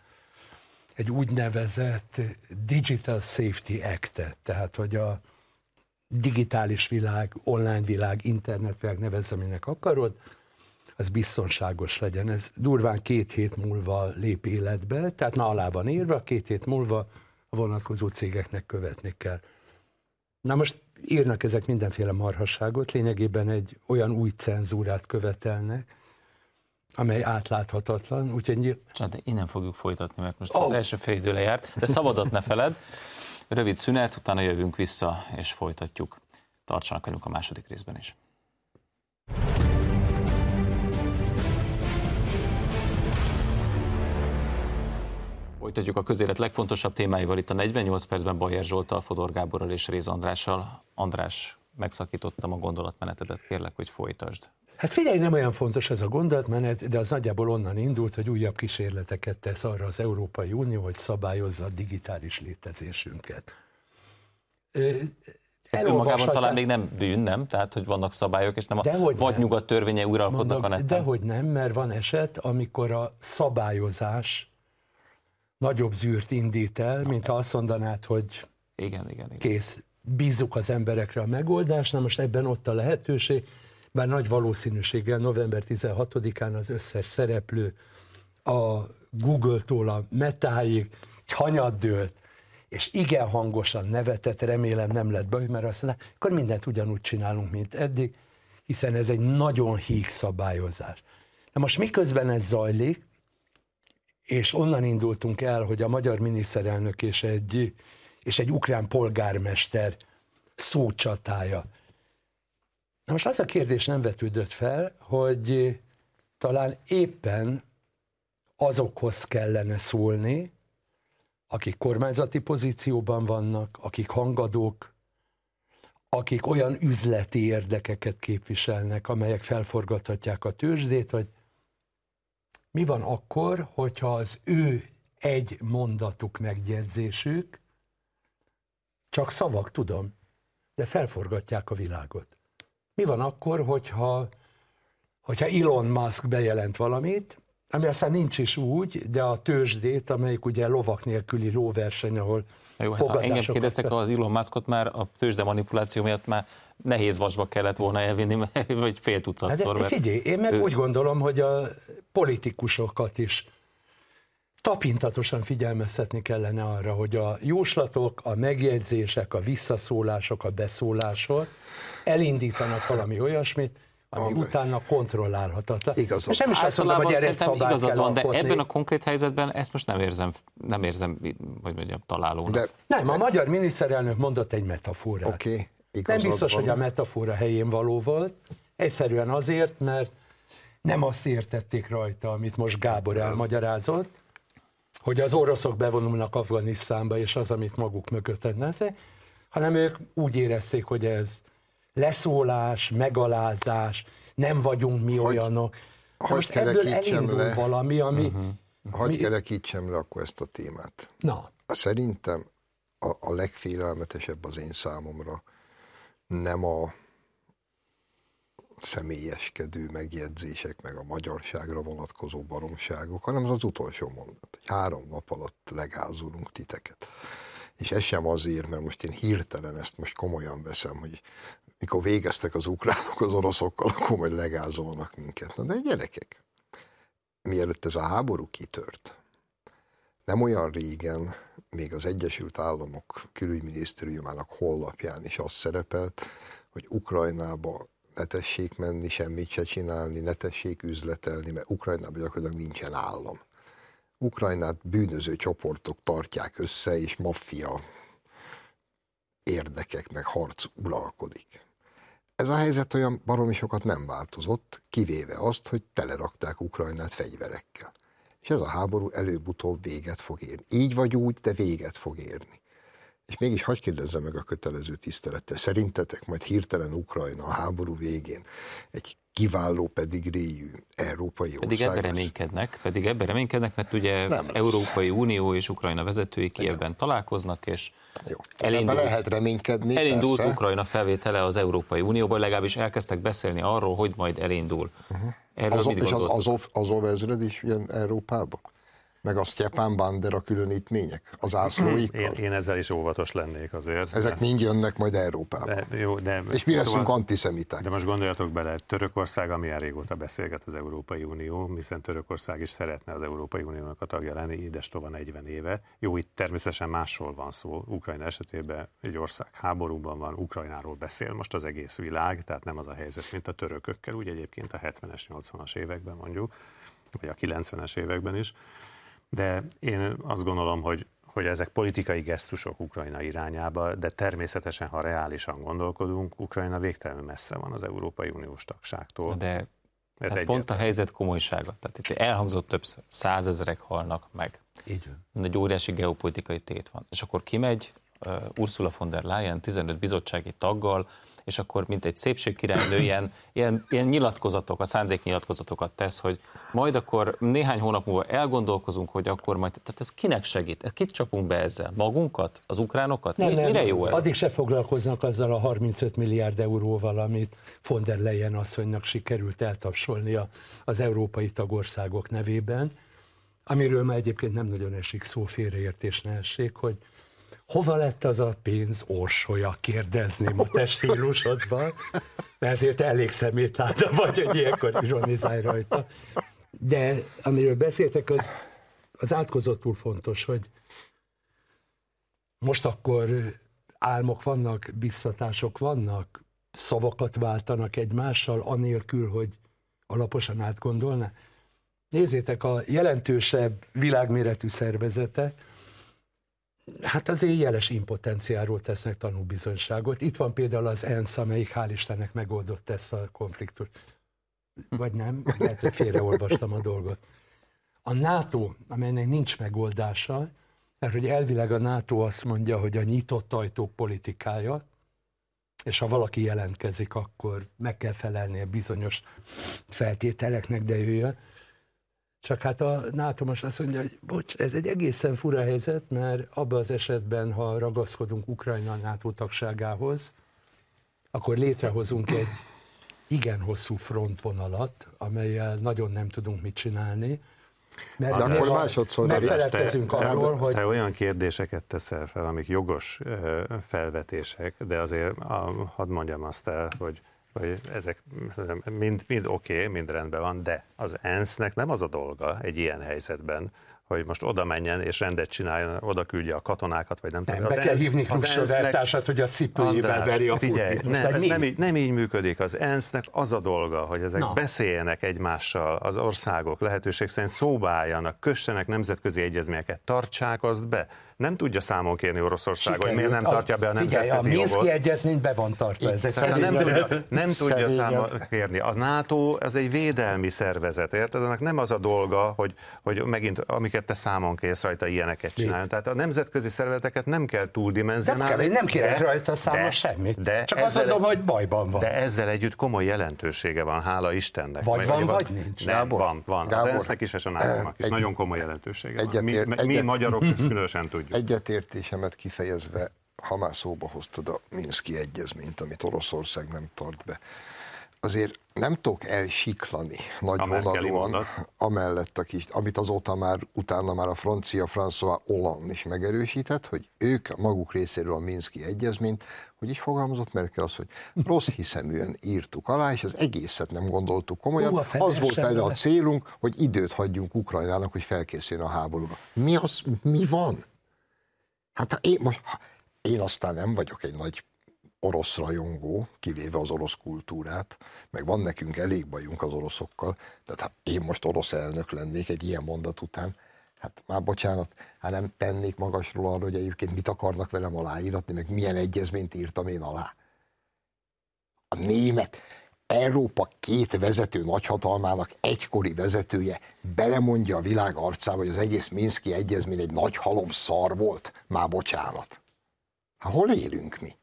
egy úgynevezett Digital Safety Act-et, tehát hogy a digitális világ, online világ, internetvilág nevezze, aminek akarod, az biztonságos legyen. Ez durván két hét múlva lép életbe, tehát na alá van írva, két hét múlva a vonatkozó cégeknek követni kell. Na most írnak ezek mindenféle marhasságot, lényegében egy olyan új cenzúrát követelnek, amely átláthatatlan, úgyhogy... Csak de innen fogjuk folytatni, mert most oh. az első fél idő lejárt, de szabadat ne feled. Rövid szünet, utána jövünk vissza, és folytatjuk. Tartsanak velünk a második részben is. Folytatjuk a közélet legfontosabb témáival itt a 48 percben Bajer Zsoltal, Fodor Gáborral és Réz Andrással. András, megszakítottam a gondolatmenetedet, kérlek, hogy folytasd. Hát figyelj, nem olyan fontos ez a gondolatmenet, de az nagyjából onnan indult, hogy újabb kísérleteket tesz arra az Európai Unió, hogy szabályozza a digitális létezésünket. Ez önmagában talán még nem bűn, nem? Tehát, hogy vannak szabályok, és nem a vagy nem. nyugat törvénye uralkodnak a neten. Dehogy nem, mert van eset, amikor a szabályozás nagyobb zűrt indít el, mint ha azt mondanád, hogy igen, igen, igen. kész, bízzuk az emberekre a megoldást, na most ebben ott a lehetőség, bár nagy valószínűséggel november 16-án az összes szereplő a Google-tól a Metáig hanyat dőlt, és igen hangosan nevetett, remélem nem lett baj, mert azt mondja, akkor mindent ugyanúgy csinálunk, mint eddig, hiszen ez egy nagyon híg szabályozás. Na most miközben ez zajlik, és onnan indultunk el, hogy a magyar miniszterelnök és egy, és egy ukrán polgármester szócsatája. Na most az a kérdés nem vetődött fel, hogy talán éppen azokhoz kellene szólni, akik kormányzati pozícióban vannak, akik hangadók, akik olyan üzleti érdekeket képviselnek, amelyek felforgathatják a tőzsdét, hogy mi van akkor, hogyha az ő egy mondatuk megjegyzésük, csak szavak, tudom, de felforgatják a világot. Mi van akkor, hogyha, hogyha Elon Musk bejelent valamit, ami aztán nincs is úgy, de a tőzsdét, amelyik ugye lovak nélküli lóverseny, ahol jó, hát ha engem kérdeztek az Elon Muskot már a tőzsde manipuláció miatt már nehéz vasba kellett volna elvinni, vagy fél tucatszor. Hát figyelj, én meg ő... úgy gondolom, hogy a politikusokat is tapintatosan figyelmeztetni kellene arra, hogy a jóslatok, a megjegyzések, a visszaszólások, a beszólások elindítanak valami olyasmit, ami André. utána kontrollálhatatlan. Igazad. És nem is azt mondom, hogy erre igazad van, de ebben a konkrét helyzetben ezt most nem érzem, nem érzem, hogy mondjam, találónak. De, nem, a magyar miniszterelnök mondott egy metaforát. Okay, nem biztos, van. hogy a metafora helyén való volt, egyszerűen azért, mert nem azt értették rajta, amit most Gábor elmagyarázott, hogy az oroszok bevonulnak Afganisztánba, és az, amit maguk mögött tennek, hanem ők úgy érezték, hogy ez leszólás, megalázás, nem vagyunk mi hogy, olyanok. Hogy most ebből elindul le, valami, ami... Uh-huh. Hogy mi... kerekítsem le akkor ezt a témát. Na. Szerintem a, a legfélelmetesebb az én számomra nem a személyeskedő megjegyzések, meg a magyarságra vonatkozó baromságok, hanem az az utolsó mondat, hogy három nap alatt legázulunk titeket. És ez sem azért, mert most én hirtelen ezt most komolyan veszem, hogy mikor végeztek az ukránok az oroszokkal, akkor majd legázolnak minket. Na de gyerekek, mielőtt ez a háború kitört, nem olyan régen, még az Egyesült Államok külügyminisztériumának hollapján is az szerepelt, hogy Ukrajnába ne tessék menni, semmit se csinálni, ne tessék üzletelni, mert Ukrajnában gyakorlatilag nincsen állam. Ukrajnát bűnöző csoportok tartják össze, és maffia érdekek meg harc uralkodik. Ez a helyzet olyan baromi sokat nem változott, kivéve azt, hogy telerakták Ukrajnát fegyverekkel. És ez a háború előbb-utóbb véget fog érni. Így vagy úgy, de véget fog érni. És mégis hagyd kérdezze meg a kötelező tisztelettel. Szerintetek majd hirtelen Ukrajna a háború végén egy kiváló pedigréjű európai ország Pedig ebben reménykednek, pedig ebben reménykednek, mert ugye nem Európai. Unió és Ukrajna vezetői Kievben találkoznak, és Jó. elindult, lehet reménykedni. Elindult persze. Ukrajna felvétele az Európai Unióból, legalábbis elkezdtek beszélni arról, hogy majd elindul. Uh-huh. Erről Azov, és az Azov, Azov ezred is jön Európába? Meg a Stepan Bandera különítmények az ászlóikkal? Én, én ezzel is óvatos lennék azért. Ezek de... mind jönnek majd Európába. De, jó, de, És mi leszünk szóval, antiszemiták. De most gondoljatok bele, Törökország, amilyen régóta beszélget az Európai Unió, hiszen Törökország is szeretne az Európai Uniónak a tagja lenni, ides tova 40 éve. Jó, itt természetesen másról van szó. Ukrajna esetében egy ország háborúban van, Ukrajnáról beszél most az egész világ, tehát nem az a helyzet, mint a törökökkel, úgy egyébként a 70-es, 80-as években mondjuk, vagy a 90-es években is de én azt gondolom, hogy hogy ezek politikai gesztusok Ukrajna irányába, de természetesen, ha reálisan gondolkodunk, Ukrajna végtelenül messze van az Európai Uniós tagságtól. De ez egy pont a helyzet komolysága. Tehát itt elhangzott többször, százezerek halnak meg. Így van. Egy óriási geopolitikai tét van. És akkor kimegy Ursula von der Leyen 15 bizottsági taggal, és akkor mint egy szépségkirálynő ilyen, ilyen, ilyen nyilatkozatok, a szándéknyilatkozatokat tesz, hogy majd akkor néhány hónap múlva elgondolkozunk, hogy akkor majd, tehát ez kinek segít? Kit csapunk be ezzel? Magunkat? Az ukránokat? Nem, Mire nem, jó ez? Addig se foglalkoznak azzal a 35 milliárd euróval, amit von der Leyen asszonynak sikerült eltapsolnia az európai tagországok nevében, amiről már egyébként nem nagyon esik szó félreértés ne essék, hogy hova lett az a pénz orsolya, kérdezném a te stílusodban, ezért elég szemétláda vagy, hogy ilyenkor ironizálj rajta. De amiről beszéltek, az, az átkozottul fontos, hogy most akkor álmok vannak, biztatások vannak, szavakat váltanak egymással, anélkül, hogy alaposan átgondolná. Nézzétek, a jelentősebb világméretű szervezetek, hát azért jeles impotenciáról tesznek tanúbizonyságot. Itt van például az ENSZ, amelyik hál' Istennek megoldott ezt a konfliktust. Vagy nem? Lehet, hogy félreolvastam a dolgot. A NATO, amelynek nincs megoldása, mert hogy elvileg a NATO azt mondja, hogy a nyitott ajtók politikája, és ha valaki jelentkezik, akkor meg kell felelnie bizonyos feltételeknek, de jöjjön. Csak hát a NATO most azt mondja, hogy bocs, ez egy egészen fura helyzet, mert abban az esetben, ha ragaszkodunk Ukrajna NATO tagságához, akkor létrehozunk egy igen hosszú frontvonalat, amelyel nagyon nem tudunk mit csinálni, mert de akkor másodszor megfelelkezünk te, arról, te, hogy... Te olyan kérdéseket teszel fel, amik jogos felvetések, de azért hadd mondjam azt el, hogy hogy ezek mind, mind oké, okay, mind rendben van, de az ENSZ-nek nem az a dolga egy ilyen helyzetben, hogy most oda menjen és rendet csináljon, oda küldje a katonákat, vagy nem, nem tudom. Be kell hívni Khrushchev hogy a cipőjével veri a figyelj, nem, ez nem, így, nem így működik. Az ENSZ-nek az a dolga, hogy ezek Na. beszéljenek egymással, az országok lehetőség szerint szóba álljanak, kössenek nemzetközi egyezményeket, tartsák azt be nem tudja számon kérni Oroszország, Sikerült. hogy miért nem tartja be a nemzetközi Figyelj, a Minszki egyezmény be van tartva. Nem tudja, nem tudja számon kérni. A NATO az egy védelmi szervezet, érted? Ennek nem az a dolga, hogy, hogy megint, amiket te számon kérsz rajta, ilyeneket csinálni. Tehát a nemzetközi szervezeteket nem kell túldimenzionálni. Nem, kell, nem kérek rajta számon semmit. De Csak ezzel, azt mondom, hogy bajban van. De ezzel együtt komoly jelentősége van, hála Istennek. Vagy van, vagy nincs. Nem, Gábor, van, van. Gábor, az ENSZ-nek is és a NATO-nak is. Egy, nagyon komoly jelentősége van. Mi, mi magyarok ezt különösen tudjuk tudjuk. Egyetértésemet kifejezve, ha már szóba hoztad a Minszki egyezményt, amit Oroszország nem tart be, azért nem tudok elsiklani nagy vonalúan, amellett, aki, amit azóta már, utána már a francia François Hollande is megerősített, hogy ők maguk részéről a Minszki egyezményt, hogy is fogalmazott Merkel az, hogy rossz hiszeműen írtuk alá, és az egészet nem gondoltuk komolyan. Hú, az volt vele a célunk, hogy időt hagyjunk Ukrajnának, hogy felkészüljön a háborúra. Mi az, mi van? Hát én, most, én aztán nem vagyok egy nagy orosz rajongó, kivéve az orosz kultúrát, meg van nekünk elég bajunk az oroszokkal, tehát ha én most orosz elnök lennék egy ilyen mondat után, hát már bocsánat, hát nem tennék magasról arra, hogy egyébként mit akarnak velem aláíratni, meg milyen egyezményt írtam én alá. A német, Európa két vezető nagyhatalmának egykori vezetője belemondja a világ arcába, hogy az egész Minszki egyezmény egy nagy halom szar volt? Már bocsánat. Hát hol élünk mi?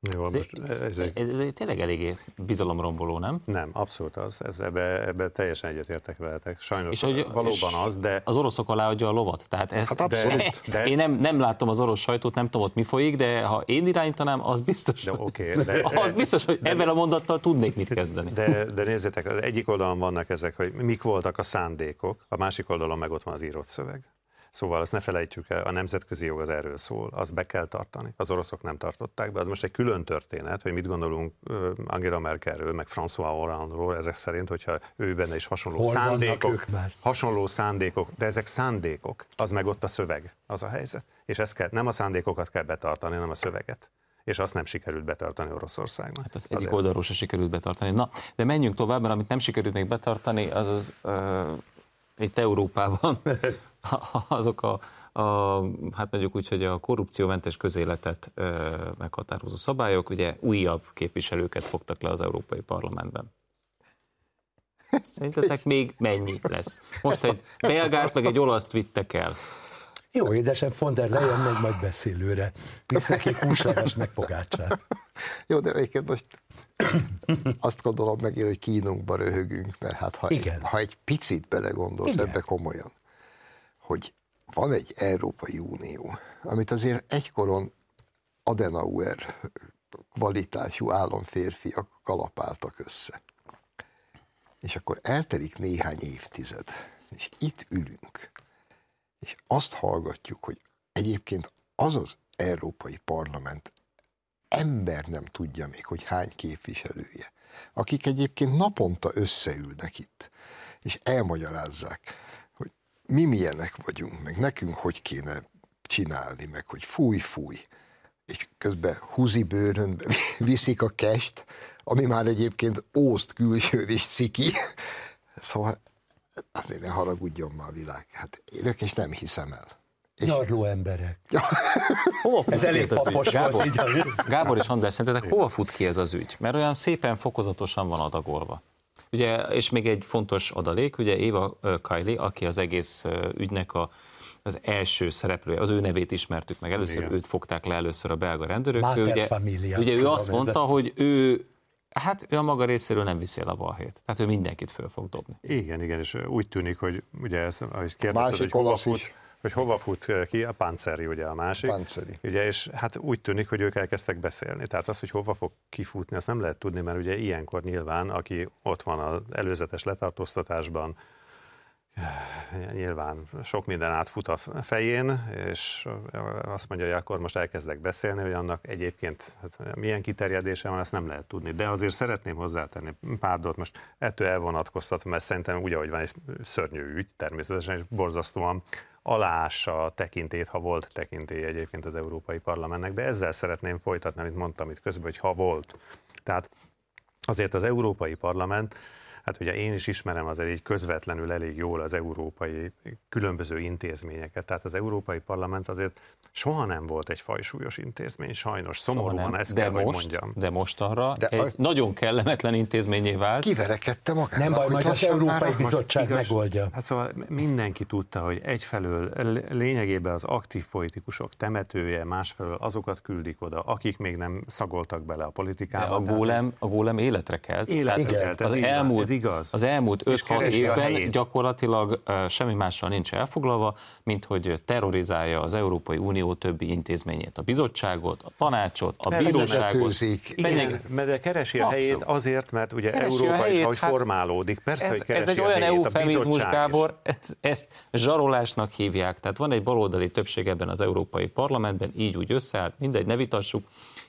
Jó, most ez, egy... ez, ez tényleg eléggé bizalomromboló, nem? Nem, abszolút az. Ez, ebbe, ebbe teljesen egyetértek veletek. Sajnos és hogy, valóban és az, de... Az oroszok aláadja a lovat. Tehát ezt, hát abszolút. De, de... Én nem, nem látom az orosz sajtót, nem tudom ott mi folyik, de ha én irányítanám, az biztos, de, okay, de, az biztos hogy de, ebben a mondattal tudnék mit kezdeni. De, de nézzétek, az egyik oldalon vannak ezek, hogy mik voltak a szándékok, a másik oldalon meg ott van az írott szöveg. Szóval azt ne felejtsük el, a nemzetközi jog az erről szól, azt be kell tartani. Az oroszok nem tartották be, az most egy külön történet, hogy mit gondolunk Angela Merkelről, meg François Hollanderól, ezek szerint, hogyha ő benne is hasonló Hol szándékok, hasonló szándékok, de ezek szándékok, az meg ott a szöveg, az a helyzet. És ezt kell, nem a szándékokat kell betartani, hanem a szöveget és azt nem sikerült betartani Oroszországnak. Hát az egyik oldalról se sikerült betartani. Na, de menjünk tovább, mert amit nem sikerült még betartani, az az uh, itt Európában azok a, a, hát mondjuk úgy, hogy a korrupciómentes közéletet ö, meghatározó szabályok, ugye újabb képviselőket fogtak le az Európai Parlamentben. Szerintetek még mennyi lesz? Most egy belgát, meg egy olaszt vittek el. Jó, édesem, von der Leyen meg majd beszélőre. Viszek ki húsleves meg pogácsát. Jó, de egyébként most azt gondolom meg, hogy kínunkba röhögünk, mert hát ha, Igen. Egy, ha egy picit belegondolsz Igen. ebbe komolyan, hogy van egy Európai Unió, amit azért egykoron Adenauer kvalitású államférfiak kalapáltak össze. És akkor eltelik néhány évtized, és itt ülünk, és azt hallgatjuk, hogy egyébként az az Európai Parlament ember nem tudja még, hogy hány képviselője, akik egyébként naponta összeülnek itt, és elmagyarázzák, mi milyenek vagyunk, meg nekünk hogy kéne csinálni, meg hogy fúj, fúj. És közben húzi bőrönbe viszik a kest, ami már egyébként ószt külsőd és ciki. Szóval azért ne haragudjon már a világ. Hát élök és nem hiszem el. És Nyarló emberek. Hova fut Ez ki elég ez az ügy? Gábor, Gábor és András, szerintetek hova fut ki ez az ügy? Mert olyan szépen fokozatosan van adagolva. Ugye, és még egy fontos adalék, ugye Éva Kylie, aki az egész ügynek a, az első szereplője, az ő nevét ismertük meg először, Igen. őt fogták le először a belga rendőrök. Mater ő, ugye, familia, ugye ő azt mondta, hogy ő, hát ő a maga részéről nem viszi el a balhét. Tehát ő mindenkit föl fog dobni. Igen, igen, és úgy tűnik, hogy ugye ez, ahogy kérdezted, Másik hogy hova, fut, is. Hogy hova fut ki, a Panceri ugye a másik. Panceri. Ugye, és hát úgy tűnik, hogy ők elkezdtek beszélni. Tehát az, hogy hova fog kifutni, azt nem lehet tudni, mert ugye ilyenkor nyilván, aki ott van az előzetes letartóztatásban, nyilván sok minden átfut a fején, és azt mondja, hogy akkor most elkezdek beszélni, hogy annak egyébként hát milyen kiterjedése van, ezt nem lehet tudni. De azért szeretném hozzátenni pár dolgot, most ettől elvonatkoztatva, mert szerintem úgy, ahogy van, egy szörnyű ügy természetesen, és borzasztóan aláássa a tekintét, ha volt tekintély egyébként az Európai Parlamentnek, de ezzel szeretném folytatni, amit mondtam itt közben, hogy ha volt. Tehát azért az Európai Parlament, hát ugye én is ismerem azért így közvetlenül elég jól az európai különböző intézményeket, tehát az Európai Parlament azért soha nem volt egy fajsúlyos intézmény, sajnos szomorúan nem. ezt de kell, hogy most, mondjam. de most arra De egy az- nagyon kellemetlen intézményé vált. Kiverekedte magát. Nem baj, majd az Európai Bizottság igaz- megoldja. Hát szóval mindenki tudta, hogy egyfelől lényegében az aktív politikusok temetője, másfelől azokat küldik oda, akik még nem szagoltak bele a De politikába. a Tehát gólem, a gólem életre kelt. Életre kelt, ez az, elmúlt, igaz. az elmúlt És 5-6 keresi a évben gyakorlatilag semmi mással nincs elfoglalva, mint hogy terrorizálja az Európai Unió többi intézményét, a bizottságot, a tanácsot, a bíróságot. Igen, mert de keresi a helyét azért, mert ugye Keresi a Európa is, helyét, ahogy hát formálódik. Persze, Ez, hogy keresi ez egy a olyan eufemizmus, is. Gábor, ez, ezt zsarolásnak hívják. Tehát van egy baloldali többség ebben az Európai Parlamentben, így úgy összeállt, mindegy, ne vitassuk,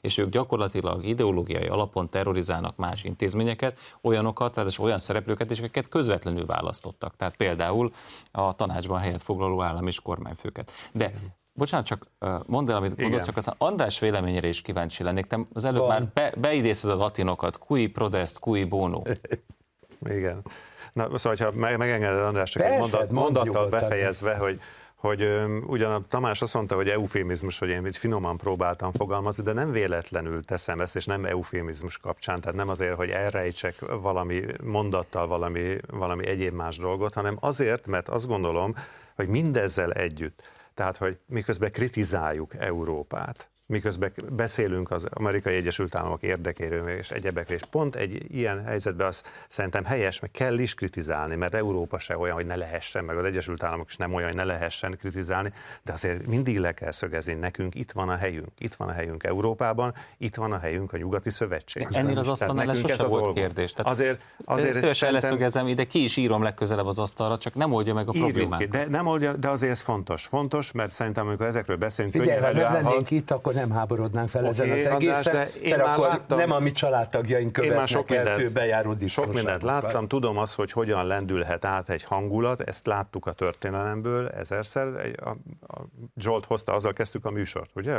és ők gyakorlatilag ideológiai alapon terrorizálnak más intézményeket, olyanokat, tehát olyan szereplőket is, akiket közvetlenül választottak. Tehát például a tanácsban helyet foglaló állam és kormányfőket. De Bocsánat, csak mondd el, amit Igen. mondasz, csak aztán András véleményére is kíváncsi lennék. Te az előbb Van. már be, beidézted a latinokat, cui prodest, cui bono. Igen. Na, szóval, ha me- megengeded, András, csak egy Persze, mondat, mondd mondattal befejezve, hogy hogy öm, ugyan a Tamás azt mondta, hogy eufémizmus, hogy én itt finoman próbáltam fogalmazni, de nem véletlenül teszem ezt, és nem eufémizmus kapcsán, tehát nem azért, hogy elrejtsek valami mondattal valami, valami egyéb más dolgot, hanem azért, mert azt gondolom, hogy mindezzel együtt, tehát, hogy miközben kritizáljuk Európát, miközben beszélünk az Amerikai Egyesült Államok érdekéről és egyebekről, és pont egy ilyen helyzetben azt szerintem helyes, meg kell is kritizálni, mert Európa se olyan, hogy ne lehessen, meg az Egyesült Államok is nem olyan, hogy ne lehessen kritizálni, de azért mindig le kell szögezni, nekünk itt van a helyünk, itt van a helyünk Európában, itt van a helyünk a Nyugati Szövetség. Ennél az asztalnál sose a volt dolgunk. kérdés. Tehát azért, azért Szívesen szerintem- leszögezem, ide ki is írom legközelebb az asztalra, csak nem oldja meg a Írjuk ki, problémát. de nem oldja, de azért ez fontos. Fontos, mert szerintem, amikor ezekről beszélünk, Figyelj, ha nem lennénk itt, akkor nem háborodnánk fel Oké, ezen az András, egészen, de én mert már akkor láttam- nem a mi családtagjaink Én követnek már sok el mindent, főbejáró sok mindent láttam, tudom azt, hogy hogyan lendülhet át egy hangulat, ezt láttuk a történelemből ezerszer. A, a Zsolt hozta, azzal kezdtük a műsort, ugye?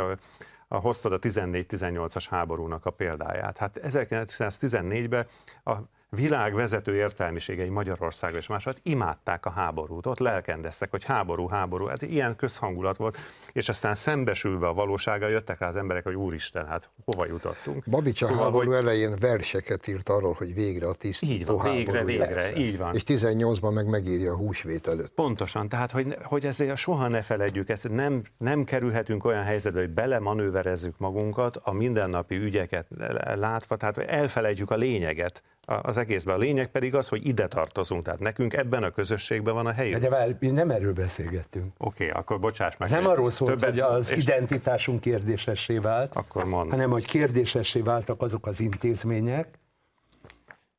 A hoztad a 14-18-as háborúnak a példáját. Hát 1914-ben a világ vezető értelmiségei Magyarországon és másod imádták a háborút, ott lelkendeztek, hogy háború, háború, hát ilyen közhangulat volt, és aztán szembesülve a valósággal jöttek rá az emberek, hogy úristen, hát hova jutottunk. Babics a Szóval, háború hogy- elején verseket írt arról, hogy végre a tisztító Így van, végre, háború végre, így van. És 18-ban meg megírja a húsvét előtt. Pontosan, tehát hogy, hogy ezért soha ne feledjük ezt, nem, nem kerülhetünk olyan helyzetbe, hogy belemanőverezzük magunkat a mindennapi ügyeket látva, tehát elfelejtjük a lényeget az egészben. A lényeg pedig az, hogy ide tartozunk, tehát nekünk ebben a közösségben van a helyünk. De várj, mi nem erről beszélgettünk. Oké, akkor bocsáss meg. Nem arról szólt, többet- hogy az identitásunk kérdésessé vált, Akkor mondd. hanem hogy kérdésessé váltak azok az intézmények,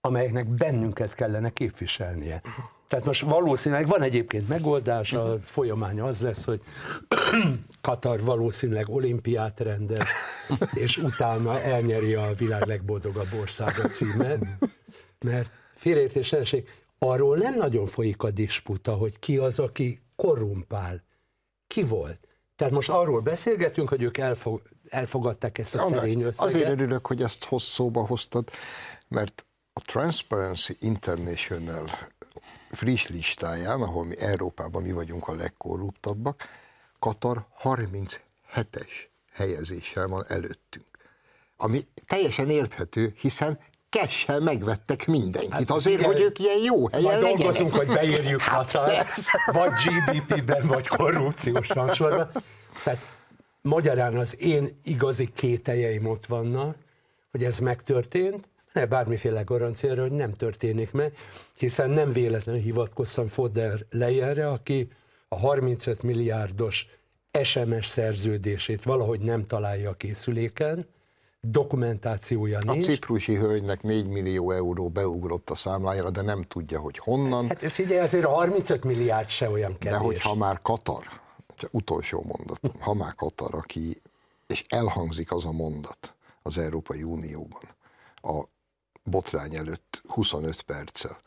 amelyeknek bennünket kellene képviselnie. Tehát most valószínűleg van egyébként megoldás, a folyamány az lesz, hogy Katar valószínűleg olimpiát rendez, és utána elnyeri a világ legboldogabb országa címet, mert félreértés arról nem nagyon folyik a disputa, hogy ki az, aki korrumpál. Ki volt? Tehát most arról beszélgetünk, hogy ők elfog, elfogadták ezt a András, szerény összeget. azért örülök, hogy ezt hosszóba hoztad, mert a Transparency International friss listáján, ahol mi Európában mi vagyunk a legkorruptabbak, Katar 37-es helyezéssel van előttünk. Ami teljesen érthető, hiszen kessel megvettek mindenkit, hát, azért, igen, hogy ők ilyen jó helyen Majd legyenek. dolgozunk, hogy beérjük hát vagy GDP-ben, vagy korrupciós rangsorban. Tehát magyarán az én igazi kételjeim ott vannak, hogy ez megtörtént, ne bármiféle garanciára, hogy nem történik meg, hiszen nem véletlenül hivatkoztam Fodder Leyerre, aki a 35 milliárdos SMS szerződését valahogy nem találja a készüléken, dokumentációja nincs. A ciprusi hölgynek 4 millió euró beugrott a számlájára, de nem tudja, hogy honnan. Hát figyelj, azért a 35 milliárd se olyan kevés. De hogyha már Katar, csak utolsó mondatom, ha már Katar, aki, és elhangzik az a mondat az Európai Unióban, a botrány előtt 25 perccel,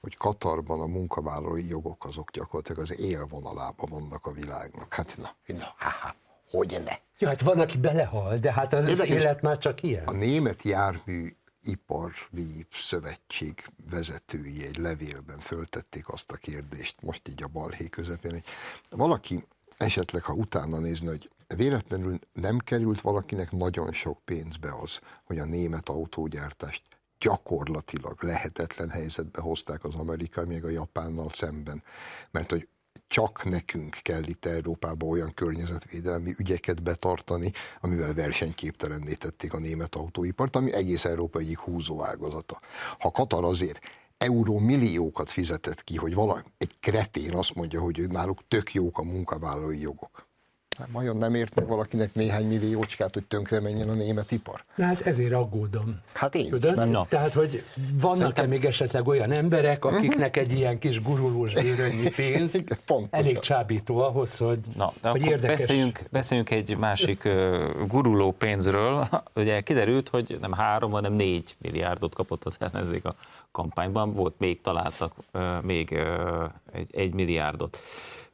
hogy Katarban a munkavállalói jogok azok gyakorlatilag az élvonalában vannak a világnak. Hát na, na, ha, ha, hogy ne? Ja, hát van, aki belehal, de hát az, az élet már csak ilyen. A német jármű ipari szövetség vezetői egy levélben föltették azt a kérdést, most így a balhé közepén, hogy valaki esetleg, ha utána nézni, hogy véletlenül nem került valakinek nagyon sok pénzbe az, hogy a német autógyártást gyakorlatilag lehetetlen helyzetbe hozták az amerikai, még a japánnal szemben. Mert hogy csak nekünk kell itt Európában olyan környezetvédelmi ügyeket betartani, amivel versenyképtelenné tették a német autóipart, ami egész Európa egyik húzóágazata. Ha Katar azért euró milliókat fizetett ki, hogy valami, egy kretén azt mondja, hogy náluk tök jók a munkavállalói jogok Hát vajon nem ért meg valakinek néhány milliócskát, hogy tönkre menjen a német ipar? Na hát ezért aggódom. Hát én Tudod? Mert... Tehát, hogy vannak-e Szerintem... még esetleg olyan emberek, akiknek egy ilyen kis gurulós bérőnyi pénz Igen, elég csábító ahhoz, hogy, Na, de hogy érdekes... beszéljünk, beszéljünk egy másik uh, guruló pénzről. Ugye kiderült, hogy nem három, hanem négy milliárdot kapott az ellenzék a kampányban. Volt még, találtak uh, még uh, egy, egy milliárdot.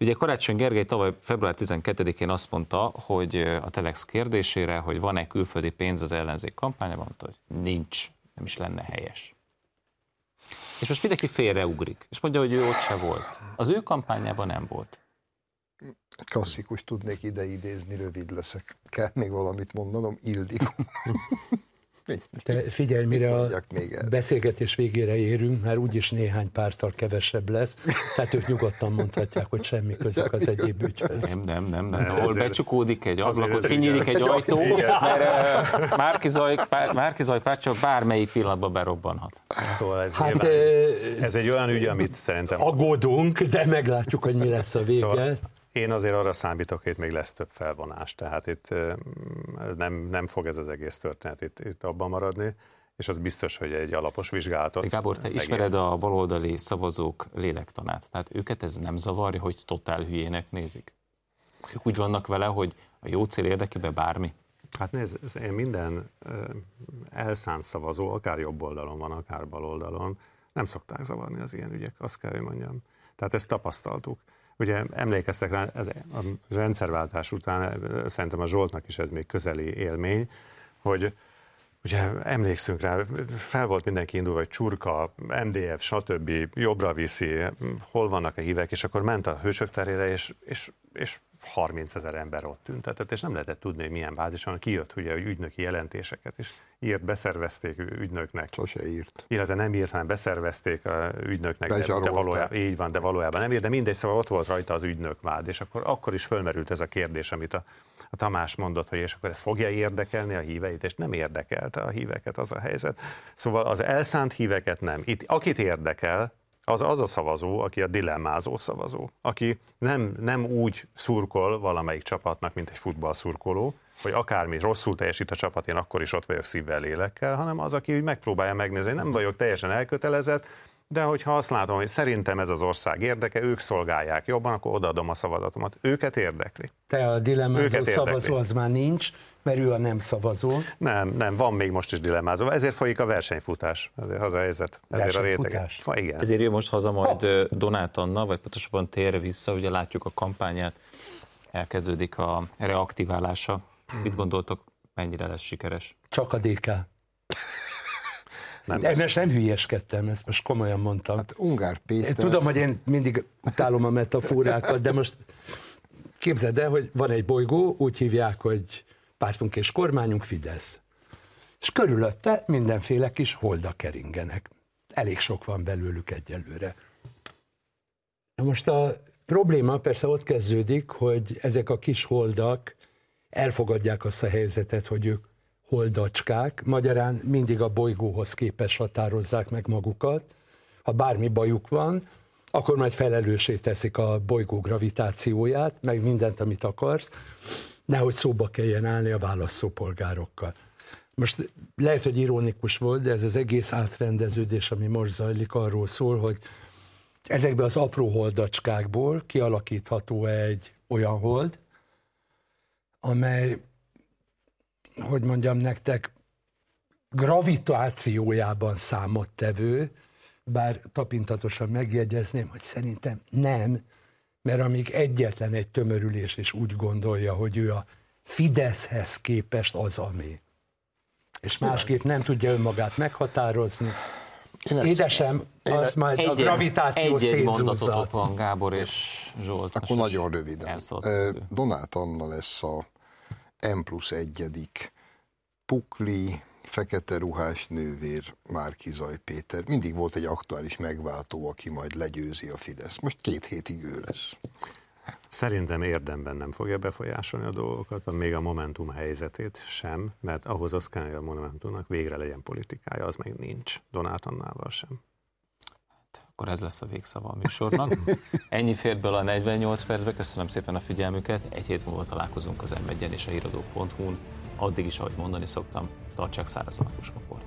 Ugye Karácsony Gergely tavaly február 12-én azt mondta, hogy a Telex kérdésére, hogy van-e külföldi pénz az ellenzék kampányában, mondta, hogy nincs, nem is lenne helyes. És most mindenki félreugrik, és mondja, hogy ő ott se volt. Az ő kampányában nem volt. Klasszikus tudnék ide idézni, rövid leszek. Kell még valamit mondanom? Ildikó. Te figyelj, mire a beszélgetés végére érünk, már úgyis néhány pártal kevesebb lesz, tehát ők nyugodtan mondhatják, hogy semmi közük az egyéb ügyhöz. Nem, nem, nem, nem. nem ahol becsukódik egy ablakot, kinyílik egy ajtó, mert Márkizaj, Márkizaj pártja bármelyik pillanatban berobbanhat. Szóval ez, hát, nyilván, ez egy olyan ügy, amit szerintem... Aggódunk, de meglátjuk, hogy mi lesz a vége. Szóval én azért arra számítok, hogy itt még lesz több felvonás, tehát itt nem, nem fog ez az egész történet itt, itt abban maradni, és az biztos, hogy egy alapos vizsgálatot. Gábor, te megér. ismered a baloldali szavazók lélektanát, tehát őket ez nem zavarja, hogy totál hülyének nézik? Ők úgy vannak vele, hogy a jó cél érdekében bármi? Hát nézd, én minden elszánt szavazó, akár jobb oldalon van, akár bal oldalon, nem szokták zavarni az ilyen ügyek, azt kell, hogy mondjam. Tehát ezt tapasztaltuk. Ugye emlékeztek rá, ez a rendszerváltás után szerintem a Zsoltnak is ez még közeli élmény, hogy ugye emlékszünk rá, fel volt mindenki indulva, hogy csurka, MDF, stb. jobbra viszi, hol vannak a hívek, és akkor ment a hősök terére, és, és, és 30 ezer ember ott tüntetett, és nem lehetett tudni, hogy milyen bázison. Kijött ugye, hogy ügynöki jelentéseket, és írt, beszervezték ügynöknek. Sose írt. Illetve nem írt, hanem beszervezték a ügynöknek, de, de valójában, így van, de valójában nem írt, de mindegy, szóval ott volt rajta az ügynök vád, és akkor, akkor is fölmerült ez a kérdés, amit a, a Tamás mondott, hogy és akkor ez fogja érdekelni a híveit, és nem érdekelte a híveket az a helyzet. Szóval az elszánt híveket nem. Itt, akit érdekel, az az a szavazó, aki a dilemmázó szavazó, aki nem, nem úgy szurkol valamelyik csapatnak, mint egy futballszurkoló, hogy akármi rosszul teljesít a csapat, én akkor is ott vagyok szívvel, lélekkel, hanem az, aki úgy megpróbálja megnézni, hogy nem vagyok teljesen elkötelezett, de hogyha azt látom, hogy szerintem ez az ország érdeke, ők szolgálják jobban, akkor odaadom a szavazatomat. Őket érdekli. Te a dilemmázó szavazó az már nincs, mert ő a nem szavazó. Nem, nem, van még most is dilemmázó. Ezért folyik a versenyfutás, ezért az a helyzet. Ezért a rétege. igen. Ezért jön most haza majd ha. Donát Anna, vagy pontosabban tér vissza, ugye látjuk a kampányát, elkezdődik a reaktiválása. Mit gondoltok, mennyire lesz sikeres? Csak a DK. Nem, de most nem hülyeskedtem, ezt most komolyan mondtam. Hát Ungár Péter... Én tudom, hogy én mindig utálom a metaforákat, de most képzeld el, hogy van egy bolygó, úgy hívják, hogy pártunk és kormányunk Fidesz. És körülötte mindenféle kis holdak keringenek. Elég sok van belőlük egyelőre. Na most a probléma persze ott kezdődik, hogy ezek a kis holdak elfogadják azt a helyzetet, hogy ők holdacskák, magyarán mindig a bolygóhoz képes határozzák meg magukat. Ha bármi bajuk van, akkor majd felelősé teszik a bolygó gravitációját, meg mindent, amit akarsz, nehogy szóba kelljen állni a választópolgárokkal. Most lehet, hogy ironikus volt, de ez az egész átrendeződés, ami most zajlik, arról szól, hogy ezekben az apró holdacskákból kialakítható egy olyan hold, amely, hogy mondjam nektek, gravitációjában számottevő, bár tapintatosan megjegyezném, hogy szerintem nem, mert amíg egyetlen egy tömörülés is úgy gondolja, hogy ő a Fideszhez képest az, ami. És másképp nem tudja önmagát meghatározni. Édesem, az én majd egy, a gravitáció egy, egy mondatotok van Gábor és Zsolt. Akkor nagyon röviden. Donát Anna lesz a M plusz egyedik Pukli, fekete ruhás nővér Márkizaj Péter. Mindig volt egy aktuális megváltó, aki majd legyőzi a Fidesz. Most két hétig ő lesz. Szerintem érdemben nem fogja befolyásolni a dolgokat, még a Momentum helyzetét sem, mert ahhoz az kell, hogy a Momentumnak végre legyen politikája, az meg nincs Donát Annával sem akkor ez lesz a végszava a műsornak. Ennyi fért bele a 48 percbe, köszönöm szépen a figyelmüket, egy hét múlva találkozunk az m és a híradók.hu-n, addig is, ahogy mondani szoktam, tartsák szárazon a puskaport.